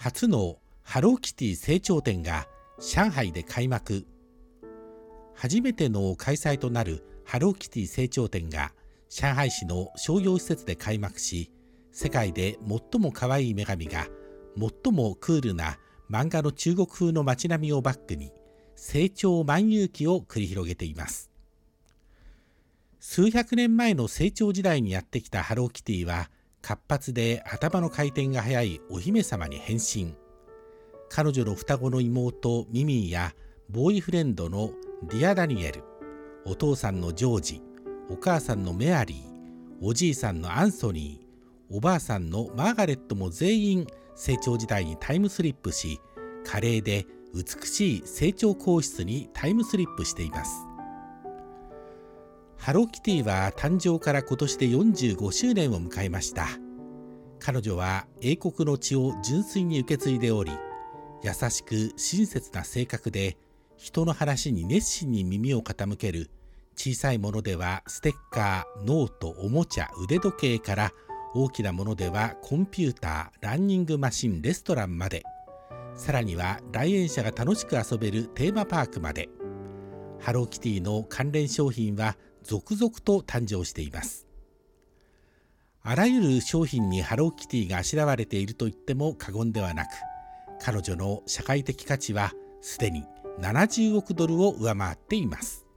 初のハローキティ成長展が上海で開幕。初めての開催となるハローキティ成長展が上海市の商業施設で開幕し世界で最も可愛い女神が最もクールな漫画の中国風の街並みをバックに成長万有記を繰り広げています。数百年前の成長時代にやってきたハローキティは活発で頭の回転が速いお姫様に変身。彼女の双子の妹ミミーやボーイフレンドのディア・ダニエル。お父さんのジョージ。お母さんのメアリー。おじいさんのアンソニー。おばあさんのマーガレットも全員清朝時代にタイムスリップし華麗で美しい清朝皇室にタイムスリップしています。ハローキティは誕生から今年で45周年を迎えました。彼女は英国の血を純粋に受け継いでおり優しく親切な性格で人の話に熱心に耳を傾ける小さいものではステッカーノートおもちゃ腕時計から大きなものではコンピューターランニングマシンレストランまでさらには来園者が楽しく遊べるテーマパークまで。ハローキティの関連商品は続々と誕生しています。あらゆる商品にハローキティがあしらわれていると言っても過言ではなく彼女の社会的価値はすでに70億ドルを上回っています。